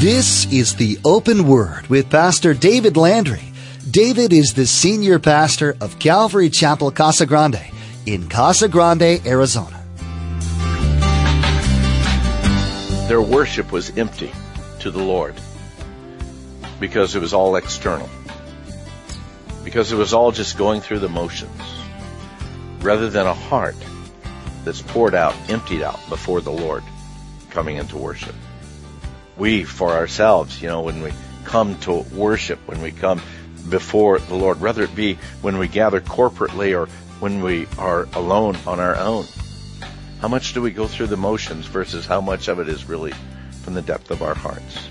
This is the Open Word with Pastor David Landry. David is the senior pastor of Calvary Chapel Casa Grande in Casa Grande, Arizona. Their worship was empty to the Lord because it was all external. Because it was all just going through the motions rather than a heart that's poured out, emptied out before the Lord coming into worship. We, for ourselves, you know, when we come to worship, when we come before the Lord, whether it be when we gather corporately or when we are alone on our own, how much do we go through the motions versus how much of it is really from the depth of our hearts?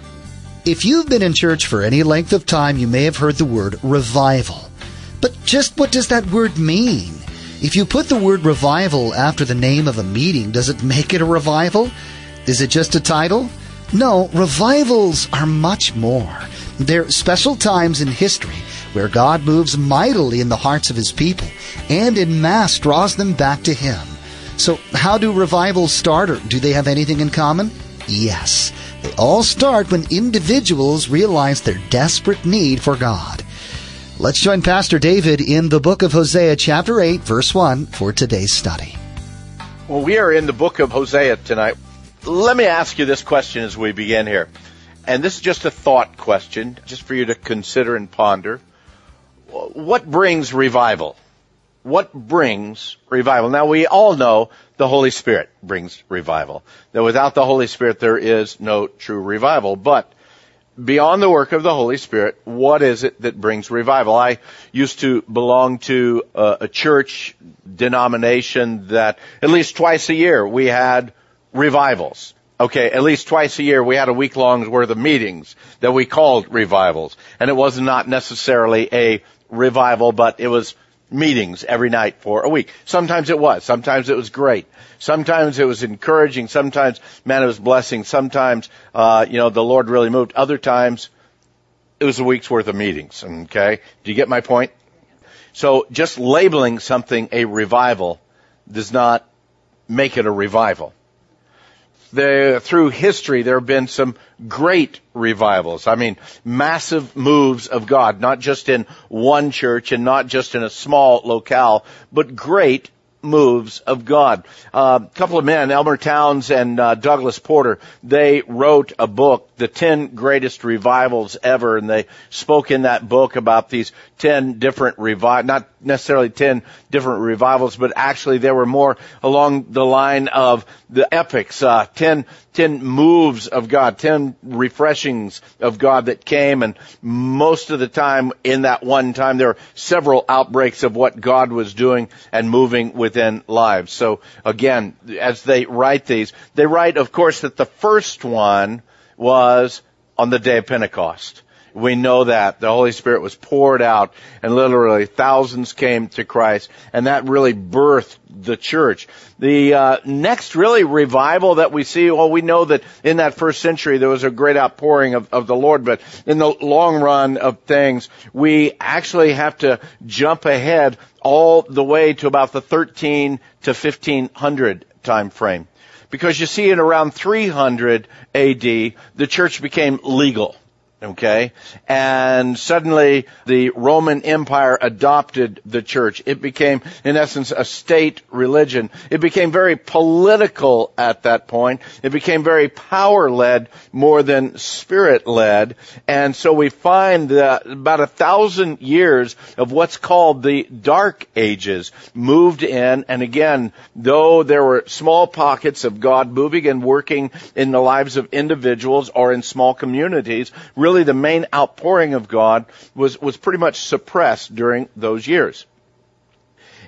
If you've been in church for any length of time, you may have heard the word revival. But just what does that word mean? If you put the word revival after the name of a meeting, does it make it a revival? Is it just a title? No, revivals are much more. They're special times in history where God moves mightily in the hearts of his people and in mass draws them back to him. So, how do revivals start, or do they have anything in common? Yes. They all start when individuals realize their desperate need for God. Let's join Pastor David in the book of Hosea, chapter 8, verse 1, for today's study. Well, we are in the book of Hosea tonight. Let me ask you this question as we begin here. And this is just a thought question, just for you to consider and ponder. What brings revival? What brings revival? Now, we all know the Holy Spirit brings revival. That without the Holy Spirit, there is no true revival. But beyond the work of the Holy Spirit, what is it that brings revival? I used to belong to a, a, church denomination that at least twice a year we had revivals. Okay, at least twice a year we had a week long worth of meetings that we called revivals. And it was not necessarily a revival, but it was meetings every night for a week. Sometimes it was. Sometimes it was great. Sometimes it was encouraging. Sometimes, man, it was blessing. Sometimes, uh, you know, the Lord really moved. Other times, it was a week's worth of meetings. Okay? Do you get my point? So just labeling something a revival does not make it a revival the, through history, there have been some great revivals. I mean, massive moves of God, not just in one church and not just in a small locale, but great moves of God. A uh, couple of men, Elmer Towns and uh, Douglas Porter, they wrote a book, The Ten Greatest Revivals Ever, and they spoke in that book about these ten different revival, not necessarily ten different revivals, but actually there were more along the line of the epics, uh, ten, ten moves of God, ten refreshings of God that came, and most of the time in that one time there were several outbreaks of what God was doing and moving within lives. So again, as they write these, they write, of course, that the first one was on the day of Pentecost. We know that the Holy Spirit was poured out and literally thousands came to Christ and that really birthed the church. The uh, next really revival that we see, well, we know that in that first century there was a great outpouring of, of the Lord, but in the long run of things, we actually have to jump ahead all the way to about the 13 to 1500 time frame. Because you see in around 300 AD, the church became legal. Okay? And suddenly the Roman Empire adopted the church. It became, in essence, a state religion. It became very political at that point. It became very power led more than spirit led. And so we find that about a thousand years of what's called the Dark Ages moved in. And again, though there were small pockets of God moving and working in the lives of individuals or in small communities, really the main outpouring of God was, was pretty much suppressed during those years.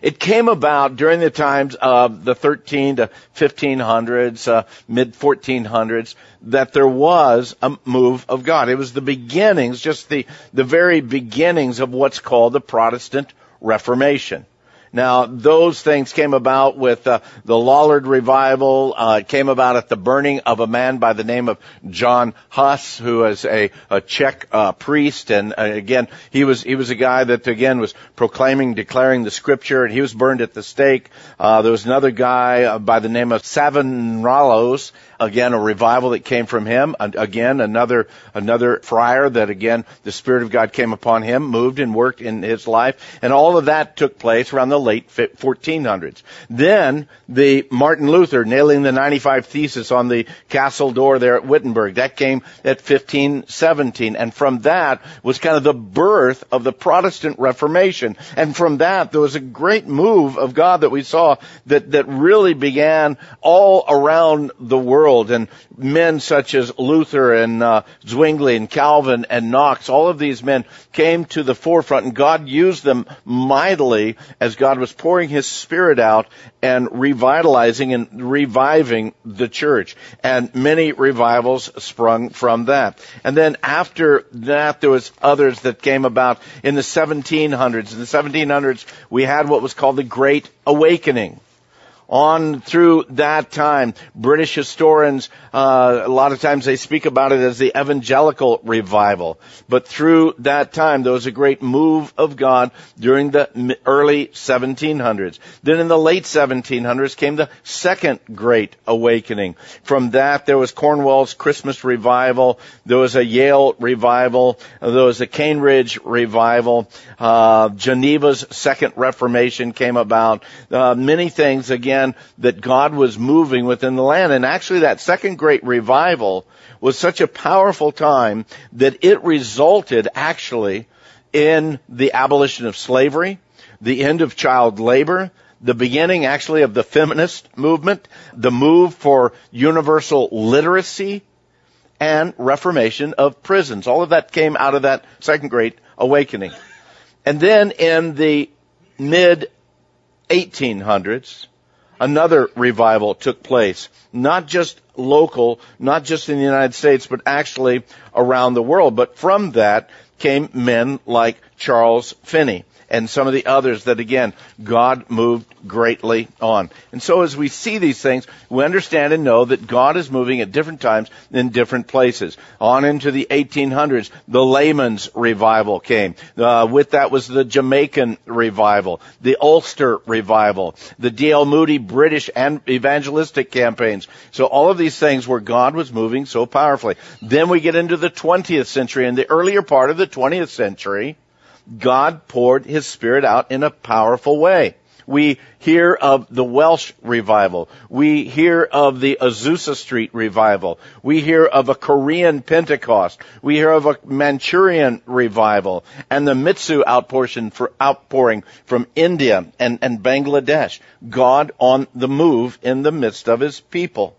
It came about during the times of the 13 to 1500s, uh, mid 1400s, that there was a move of God. It was the beginnings, just the, the very beginnings of what's called the Protestant Reformation. Now, those things came about with uh, the Lollard revival. Uh, came about at the burning of a man by the name of John Huss, who is a, a Czech uh, priest, and uh, again, he was he was a guy that again was proclaiming, declaring the Scripture, and he was burned at the stake. Uh, there was another guy uh, by the name of Savonarola's, again a revival that came from him. Again, another another friar that again the Spirit of God came upon him, moved and worked in his life, and all of that took place around the late 1400s. Then the Martin Luther nailing the 95 thesis on the castle door there at Wittenberg. That came at 1517, and from that was kind of the birth of the Protestant Reformation, and from that there was a great move of God that we saw that that really began all around the world. And men such as Luther and uh, Zwingli and Calvin and Knox, all of these men came to the forefront. And God used them mightily as God was pouring his spirit out and revitalizing and reviving the church. And many revivals sprung from that. And then after that, there was others that came about in the 1700s. In the 1700s, we had what was called the Great Awakening on through that time. British historians, uh, a lot of times they speak about it as the evangelical revival. But through that time, there was a great move of God during the early 1700s. Then in the late 1700s came the second great awakening. From that, there was Cornwall's Christmas revival. There was a Yale revival. There was a Cambridge revival. Uh, Geneva's second Reformation came about. Uh, many things again that God was moving within the land. And actually that second great revival was such a powerful time that it resulted actually in the abolition of slavery, the end of child labor, the beginning actually of the feminist movement, the move for universal literacy, and reformation of prisons. All of that came out of that second great awakening. And then in the mid 1800s, another revival took place. Not just local, not just in the United States, but actually around the world. But from that came men like Charles Finney and some of the others that again, God moved greatly on. And so as we see these things, we understand and know that God is moving at different times in different places. On into the 1800s, the layman's revival came. Uh, with that was the Jamaican revival, the Ulster revival, the D.L. Moody British and evangelistic campaigns. So all of these things where God was moving so powerfully. Then we get into the 20th century and the earlier part of the 20th century, God poured His Spirit out in a powerful way. We hear of the Welsh revival. We hear of the Azusa Street revival. We hear of a Korean Pentecost. We hear of a Manchurian revival and the Mizo outpouring, from India and, and Bangladesh. God on the move in the midst of His people.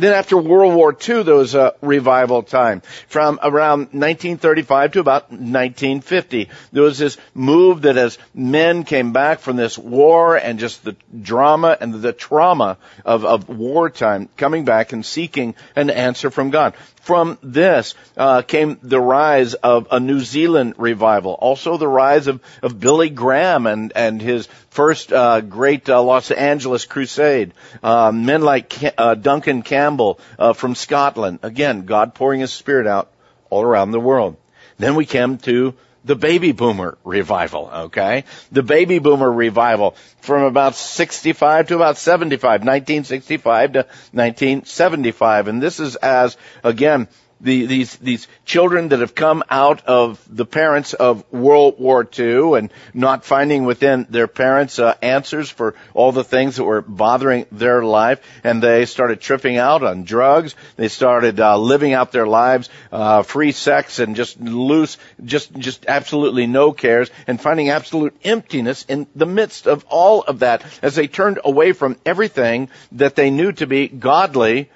Then after World War II, there was a revival time from around 1935 to about 1950. There was this move that as men came back from this war and just the drama and the trauma of, of wartime, coming back and seeking an answer from God. From this uh, came the rise of a New Zealand revival, also the rise of, of Billy Graham and, and his first uh, great uh, Los Angeles crusade. Uh, men like uh, Duncan Campbell uh, from Scotland. Again, God pouring His Spirit out all around the world. Then we came to the baby boomer revival, okay? The baby boomer revival from about 65 to about 75, 1965 to 1975. And this is as, again, the, these these children that have come out of the parents of World War II and not finding within their parents uh, answers for all the things that were bothering their life, and they started tripping out on drugs. They started uh, living out their lives, uh, free sex and just loose, just just absolutely no cares, and finding absolute emptiness in the midst of all of that as they turned away from everything that they knew to be godly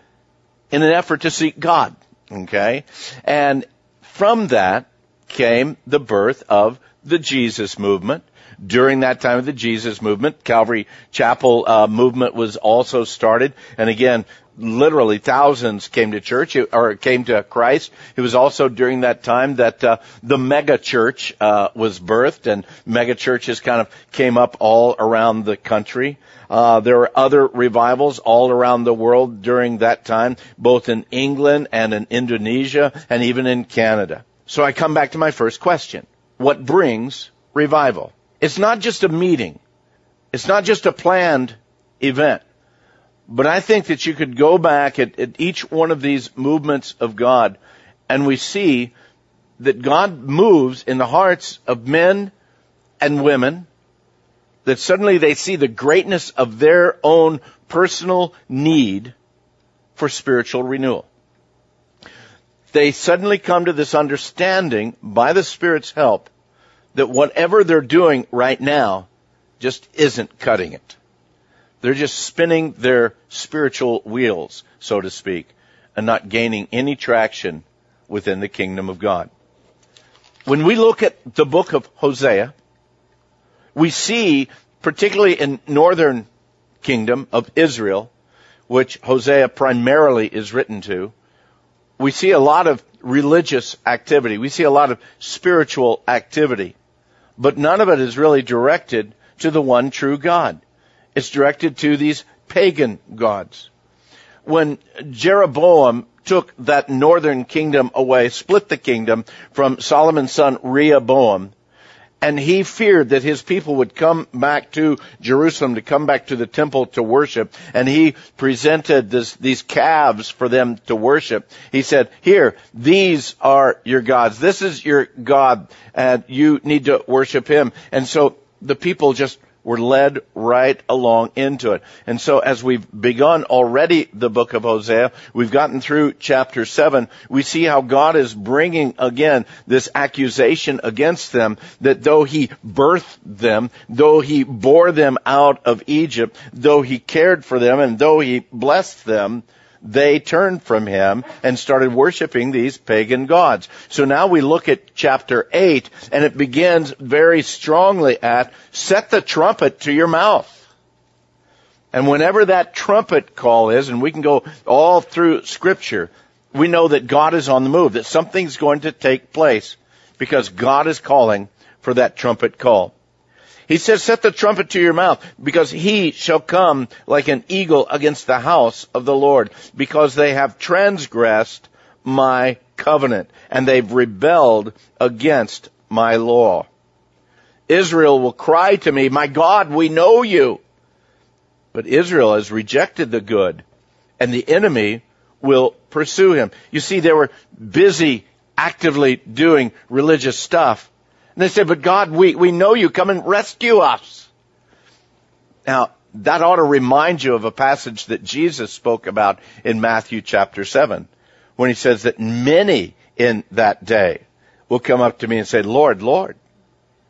in an effort to seek God. Okay? And from that came the birth of the Jesus movement during that time of the Jesus movement. Calvary Chapel uh, movement was also started, and again, literally thousands came to church or came to Christ. It was also during that time that uh, the mega church uh, was birthed, and mega churches kind of came up all around the country. Uh, there were other revivals all around the world during that time, both in England and in Indonesia and even in Canada. So I come back to my first question. What brings revival? It's not just a meeting. It's not just a planned event. But I think that you could go back at, at each one of these movements of God and we see that God moves in the hearts of men and women that suddenly they see the greatness of their own personal need for spiritual renewal. They suddenly come to this understanding by the Spirit's help that whatever they're doing right now just isn't cutting it. They're just spinning their spiritual wheels, so to speak, and not gaining any traction within the kingdom of God. When we look at the book of Hosea, we see, particularly in northern kingdom of Israel, which Hosea primarily is written to, we see a lot of religious activity. We see a lot of spiritual activity. But none of it is really directed to the one true God. It's directed to these pagan gods. When Jeroboam took that northern kingdom away, split the kingdom from Solomon's son Rehoboam, and he feared that his people would come back to Jerusalem to come back to the temple to worship and he presented this, these calves for them to worship. He said, here, these are your gods. This is your God and you need to worship him. And so the people just we're led right along into it. And so as we've begun already the book of Hosea, we've gotten through chapter 7, we see how God is bringing again this accusation against them that though he birthed them, though he bore them out of Egypt, though he cared for them, and though he blessed them, they turned from him and started worshiping these pagan gods. So now we look at chapter 8 and it begins very strongly at set the trumpet to your mouth. And whenever that trumpet call is, and we can go all through scripture, we know that God is on the move, that something's going to take place because God is calling for that trumpet call. He says, set the trumpet to your mouth, because he shall come like an eagle against the house of the Lord, because they have transgressed my covenant, and they've rebelled against my law. Israel will cry to me, my God, we know you. But Israel has rejected the good, and the enemy will pursue him. You see, they were busy actively doing religious stuff, and they said, but God, we, we know you. Come and rescue us. Now, that ought to remind you of a passage that Jesus spoke about in Matthew chapter 7, when he says that many in that day will come up to me and say, Lord, Lord,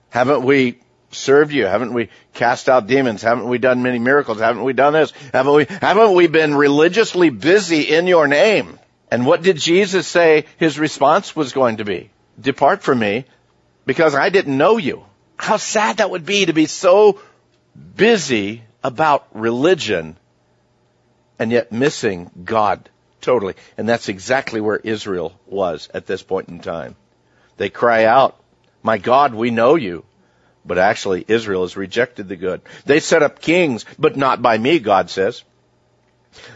haven't we served you? Haven't we cast out demons? Haven't we done many miracles? Haven't we done this? Haven't we, haven't we been religiously busy in your name? And what did Jesus say his response was going to be? Depart from me because I didn't know you. How sad that would be to be so busy about religion and yet missing God totally. And that's exactly where Israel was at this point in time. They cry out, my God, we know you. But actually, Israel has rejected the good. They set up kings, but not by me, God says.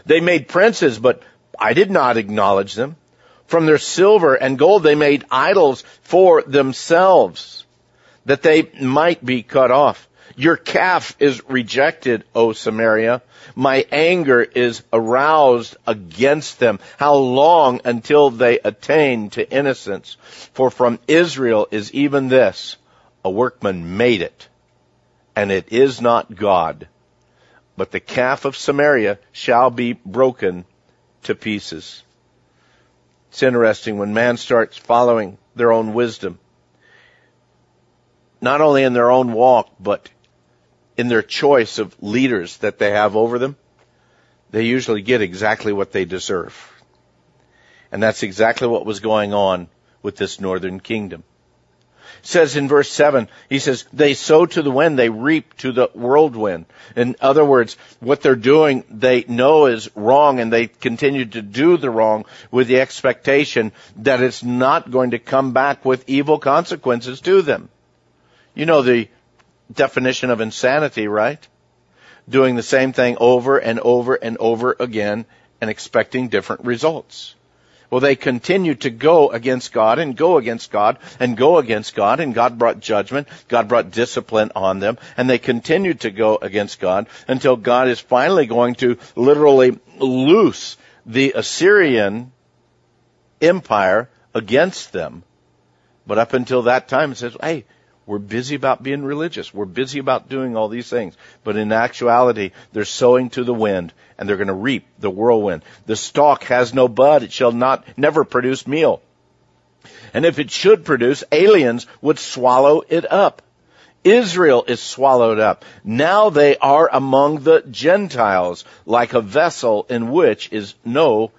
They made princes, but I did not acknowledge them. From their silver and gold they made idols for themselves, that they might be cut off. Your calf is rejected, O Samaria. My anger is aroused against them. How long until they attain to innocence? For from Israel is even this, a workman made it, and it is not God. But the calf of Samaria shall be broken to pieces. It's interesting when man starts following their own wisdom, not only in their own walk, but in their choice of leaders that they have over them, they usually get exactly what they deserve. And that's exactly what was going on with this northern kingdom. Says in verse 7, he says, they sow to the wind, they reap to the whirlwind. In other words, what they're doing, they know is wrong and they continue to do the wrong with the expectation that it's not going to come back with evil consequences to them. You know the definition of insanity, right? Doing the same thing over and over and over again and expecting different results. Well, they continued to go against God and go against God and go against God, and God brought judgment. God brought discipline on them, and they continued to go against God until God is finally going to literally loose the Assyrian empire against them. But up until that time, it says, hey, we're busy about being religious. We're busy about doing all these things. But in actuality, they're sowing to the wind and they're going to reap the whirlwind. The stalk has no bud. It shall not, never produce meal. And if it should produce, aliens would swallow it up. Israel is swallowed up. Now they are among the Gentiles, like a vessel in which is no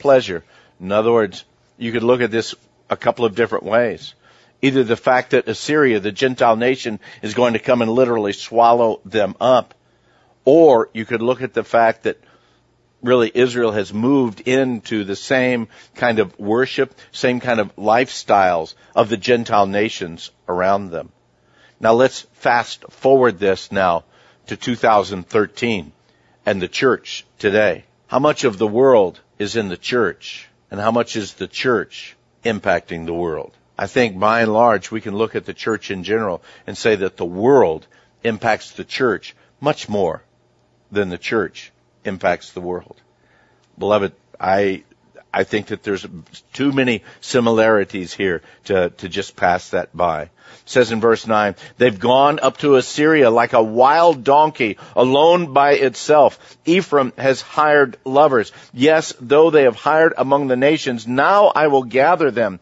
pleasure. In other words, you could look at this a couple of different ways either the fact that Assyria, the Gentile nation, is going to come and literally swallow them up, or you could look at the fact that really Israel has moved into the same kind of worship, same kind of lifestyles of the Gentile nations around them. Now let's fast forward this now to 2013 and the church today. How much of the world is in the church and how much is the church impacting the world? I think by and large we can look at the church in general and say that the world impacts the church much more than the church impacts the world. Beloved, I I think that there's too many similarities here to, to just pass that by. It says in verse 9, they've gone up to Assyria like a wild donkey, alone by itself. Ephraim has hired lovers. Yes, though they have hired among the nations, now I will gather them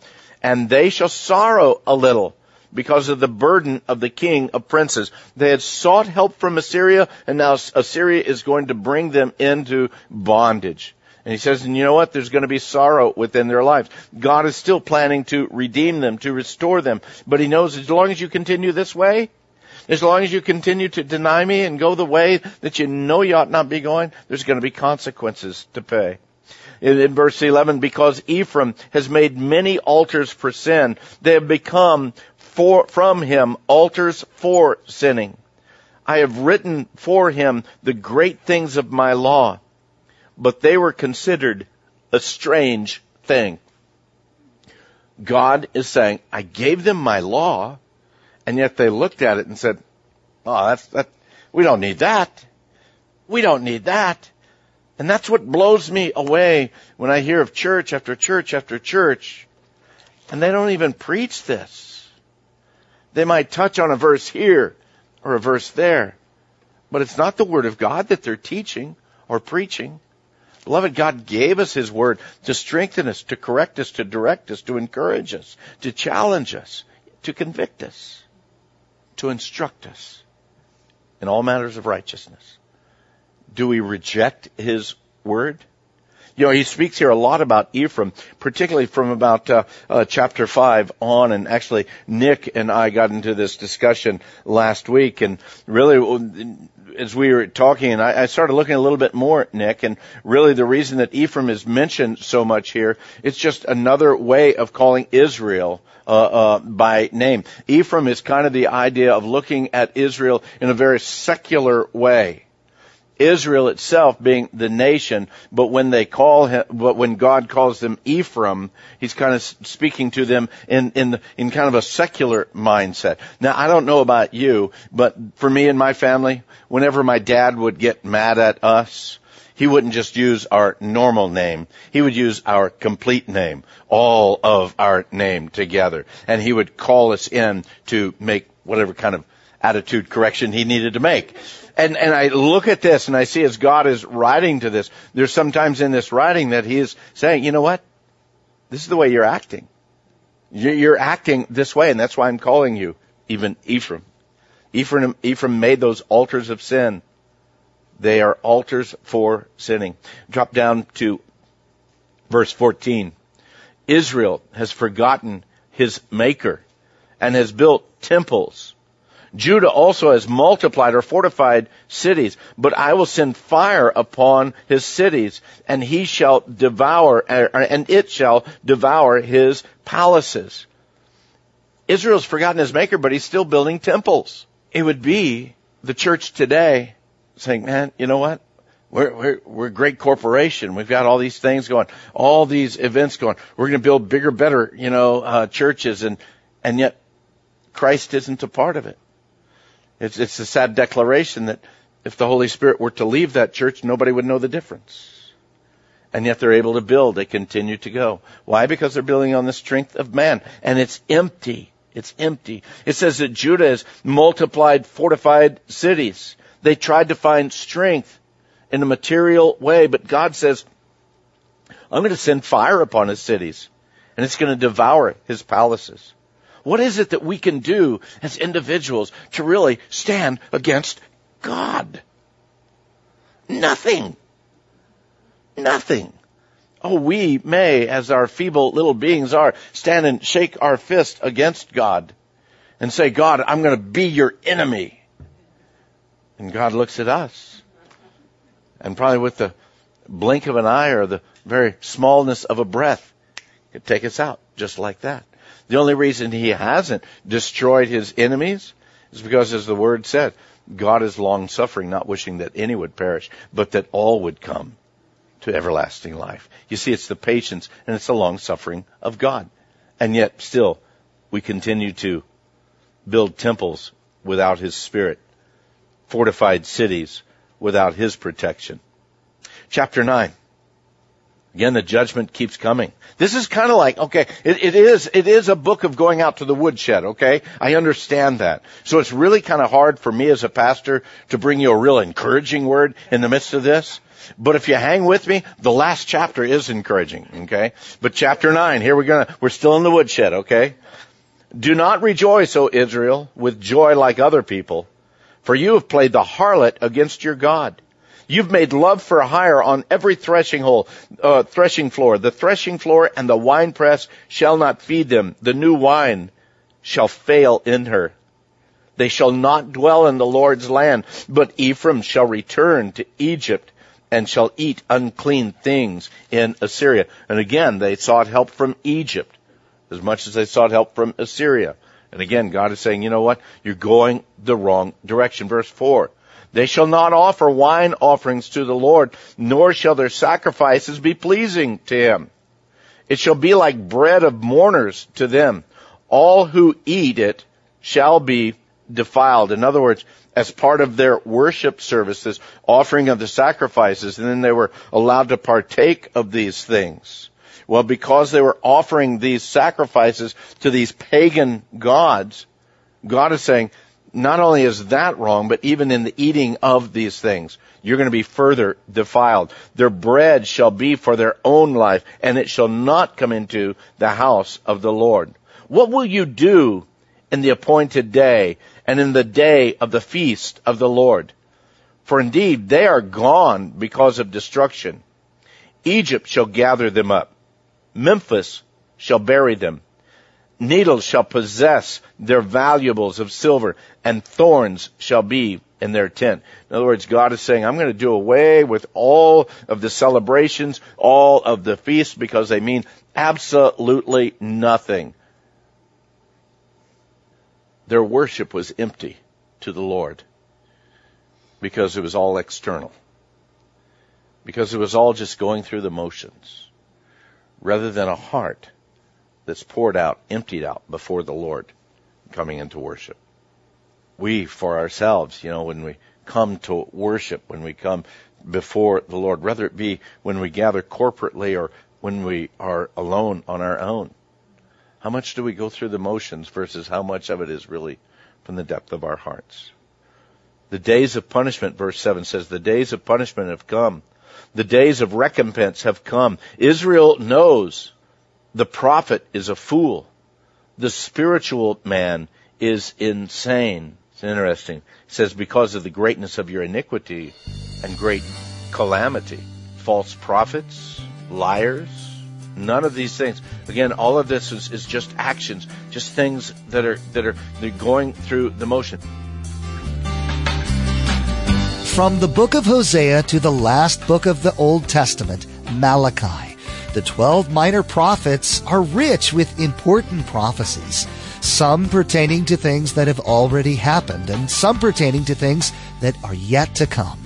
and they shall sorrow a little because of the burden of the king of princes. They had sought help from Assyria, and now Assyria is going to bring them into bondage. And he says, and you know what? There's going to be sorrow within their lives. God is still planning to redeem them, to restore them. But he knows as long as you continue this way, as long as you continue to deny me and go the way that you know you ought not be going, there's going to be consequences to pay in, in verse 11, because Ephraim has made many altars for sin. They have become for, from him altars for sinning. I have written for him the great things of my law, but they were considered a strange thing. God is saying, I gave them my law, and yet they looked at it and said, oh, that's, that, we don't need that. We don't need that. And that's what blows me away when I hear of church after church after church, and they don't even preach this. They might touch on a verse here or a verse there, but it's not the Word of God that they're teaching or preaching. Beloved, God gave us His Word to strengthen us, to correct us, to direct us, to encourage us, to challenge us, to convict us, to instruct us in all matters of righteousness do we reject his word? You know, he speaks here a lot about Ephraim, particularly from about uh, uh, chapter five on. And actually, Nick and I got into this discussion last week, and really, as we were talking, and I, I started looking a little bit more, at Nick, and really, the reason that Ephraim is mentioned so much here, it's just another way of calling Israel. Uh, uh, by name. Ephraim is kind of the idea of looking at Israel in a very secular way. Israel itself being the nation, but when they call him, but when God calls them Ephraim, he's kind of speaking to them in, in, in kind of a secular mindset. Now, I don't know about you, but for me and my family, whenever my dad would get mad at us, he wouldn't just use our normal name. He would use our complete name, all of our name together. And he would call us in to make whatever kind of attitude correction he needed to make and, and I look at this and I see as God is writing to this, there's sometimes in this writing that he is saying, you know what? This is the way you're acting. You're acting this way and that's why I'm calling you even Ephraim. Ephraim, Ephraim made those altars of sin. They are altars for sinning. Drop down to verse 14. Israel has forgotten his maker and has built temples. Judah also has multiplied or fortified cities, but I will send fire upon his cities, and he shall devour, and it shall devour his palaces. Israel's forgotten his maker, but he's still building temples. It would be the church today saying, man, you know what? We're, we're, we're a great corporation. We've got all these things going, all these events going. We're going to build bigger, better, you know, uh, churches and, and yet Christ isn't a part of it. It's, it's a sad declaration that if the Holy Spirit were to leave that church, nobody would know the difference. And yet they're able to build. They continue to go. Why? Because they're building on the strength of man. And it's empty. It's empty. It says that Judah has multiplied fortified cities. They tried to find strength in a material way, but God says, I'm going to send fire upon his cities and it's going to devour his palaces. What is it that we can do as individuals to really stand against God? Nothing. Nothing. Oh, we may, as our feeble little beings are, stand and shake our fist against God and say, God, I'm going to be your enemy. And God looks at us and probably with the blink of an eye or the very smallness of a breath could take us out just like that. The only reason he hasn't destroyed his enemies is because, as the word said, God is long suffering, not wishing that any would perish, but that all would come to everlasting life. You see, it's the patience and it's the long suffering of God. And yet, still, we continue to build temples without His Spirit, fortified cities without His protection. Chapter 9. Again, the judgment keeps coming. This is kind of like, okay, it, it is, it is a book of going out to the woodshed, okay? I understand that. So it's really kind of hard for me as a pastor to bring you a real encouraging word in the midst of this. But if you hang with me, the last chapter is encouraging, okay? But chapter 9, here we're gonna, we're still in the woodshed, okay? Do not rejoice, O Israel, with joy like other people, for you have played the harlot against your God. You've made love for hire on every threshing hole, uh, threshing floor. The threshing floor and the winepress shall not feed them. The new wine shall fail in her. They shall not dwell in the Lord's land, but Ephraim shall return to Egypt and shall eat unclean things in Assyria. And again, they sought help from Egypt as much as they sought help from Assyria. And again, God is saying, you know what? You're going the wrong direction. Verse 4. They shall not offer wine offerings to the Lord, nor shall their sacrifices be pleasing to him. It shall be like bread of mourners to them. All who eat it shall be defiled. In other words, as part of their worship services, offering of the sacrifices, and then they were allowed to partake of these things. Well, because they were offering these sacrifices to these pagan gods, God is saying, not only is that wrong, but even in the eating of these things, you're going to be further defiled. Their bread shall be for their own life, and it shall not come into the house of the Lord. What will you do in the appointed day and in the day of the feast of the Lord? For indeed they are gone because of destruction. Egypt shall gather them up. Memphis shall bury them needles shall possess their valuables of silver, and thorns shall be in their tent. In other words, God is saying, I'm going to do away with all of the celebrations, all of the feasts, because they mean absolutely nothing. Their worship was empty to the Lord because it was all external. Because it was all just going through the motions rather than a heart that's poured out, emptied out before the Lord coming into worship. We, for ourselves, you know, when we come to worship, when we come before the Lord, whether it be when we gather corporately or when we are alone on our own, how much do we go through the motions versus how much of it is really from the depth of our hearts? The days of punishment, verse 7 says, the days of punishment have come. The days of recompense have come. Israel knows the prophet is a fool. The spiritual man is insane. It's interesting. It says, because of the greatness of your iniquity and great calamity, false prophets, liars, None of these things. Again, all of this is, is just actions, just things that are that are they're going through the motion. From the book of Hosea to the last book of the Old Testament, Malachi, the 12 minor prophets are rich with important prophecies, some pertaining to things that have already happened and some pertaining to things that are yet to come.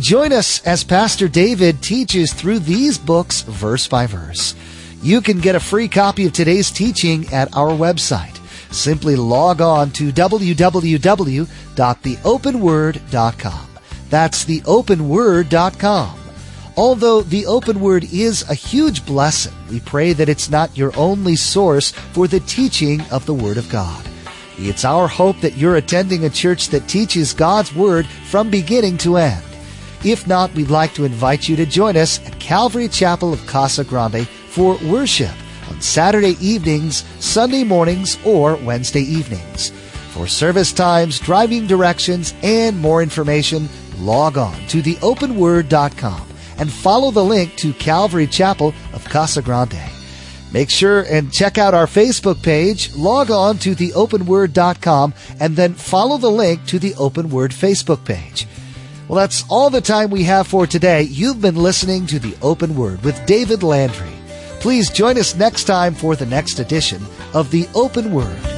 Join us as Pastor David teaches through these books verse by verse. You can get a free copy of today's teaching at our website. Simply log on to www.theopenword.com. That's theopenword.com. Although the open word is a huge blessing, we pray that it's not your only source for the teaching of the Word of God. It's our hope that you're attending a church that teaches God's Word from beginning to end. If not, we'd like to invite you to join us at Calvary Chapel of Casa Grande for worship on Saturday evenings, Sunday mornings, or Wednesday evenings. For service times, driving directions, and more information, log on to theopenword.com and follow the link to Calvary Chapel of Casa Grande. Make sure and check out our Facebook page, log on to theopenword.com, and then follow the link to the Open Word Facebook page. Well, that's all the time we have for today. You've been listening to The Open Word with David Landry. Please join us next time for the next edition of The Open Word.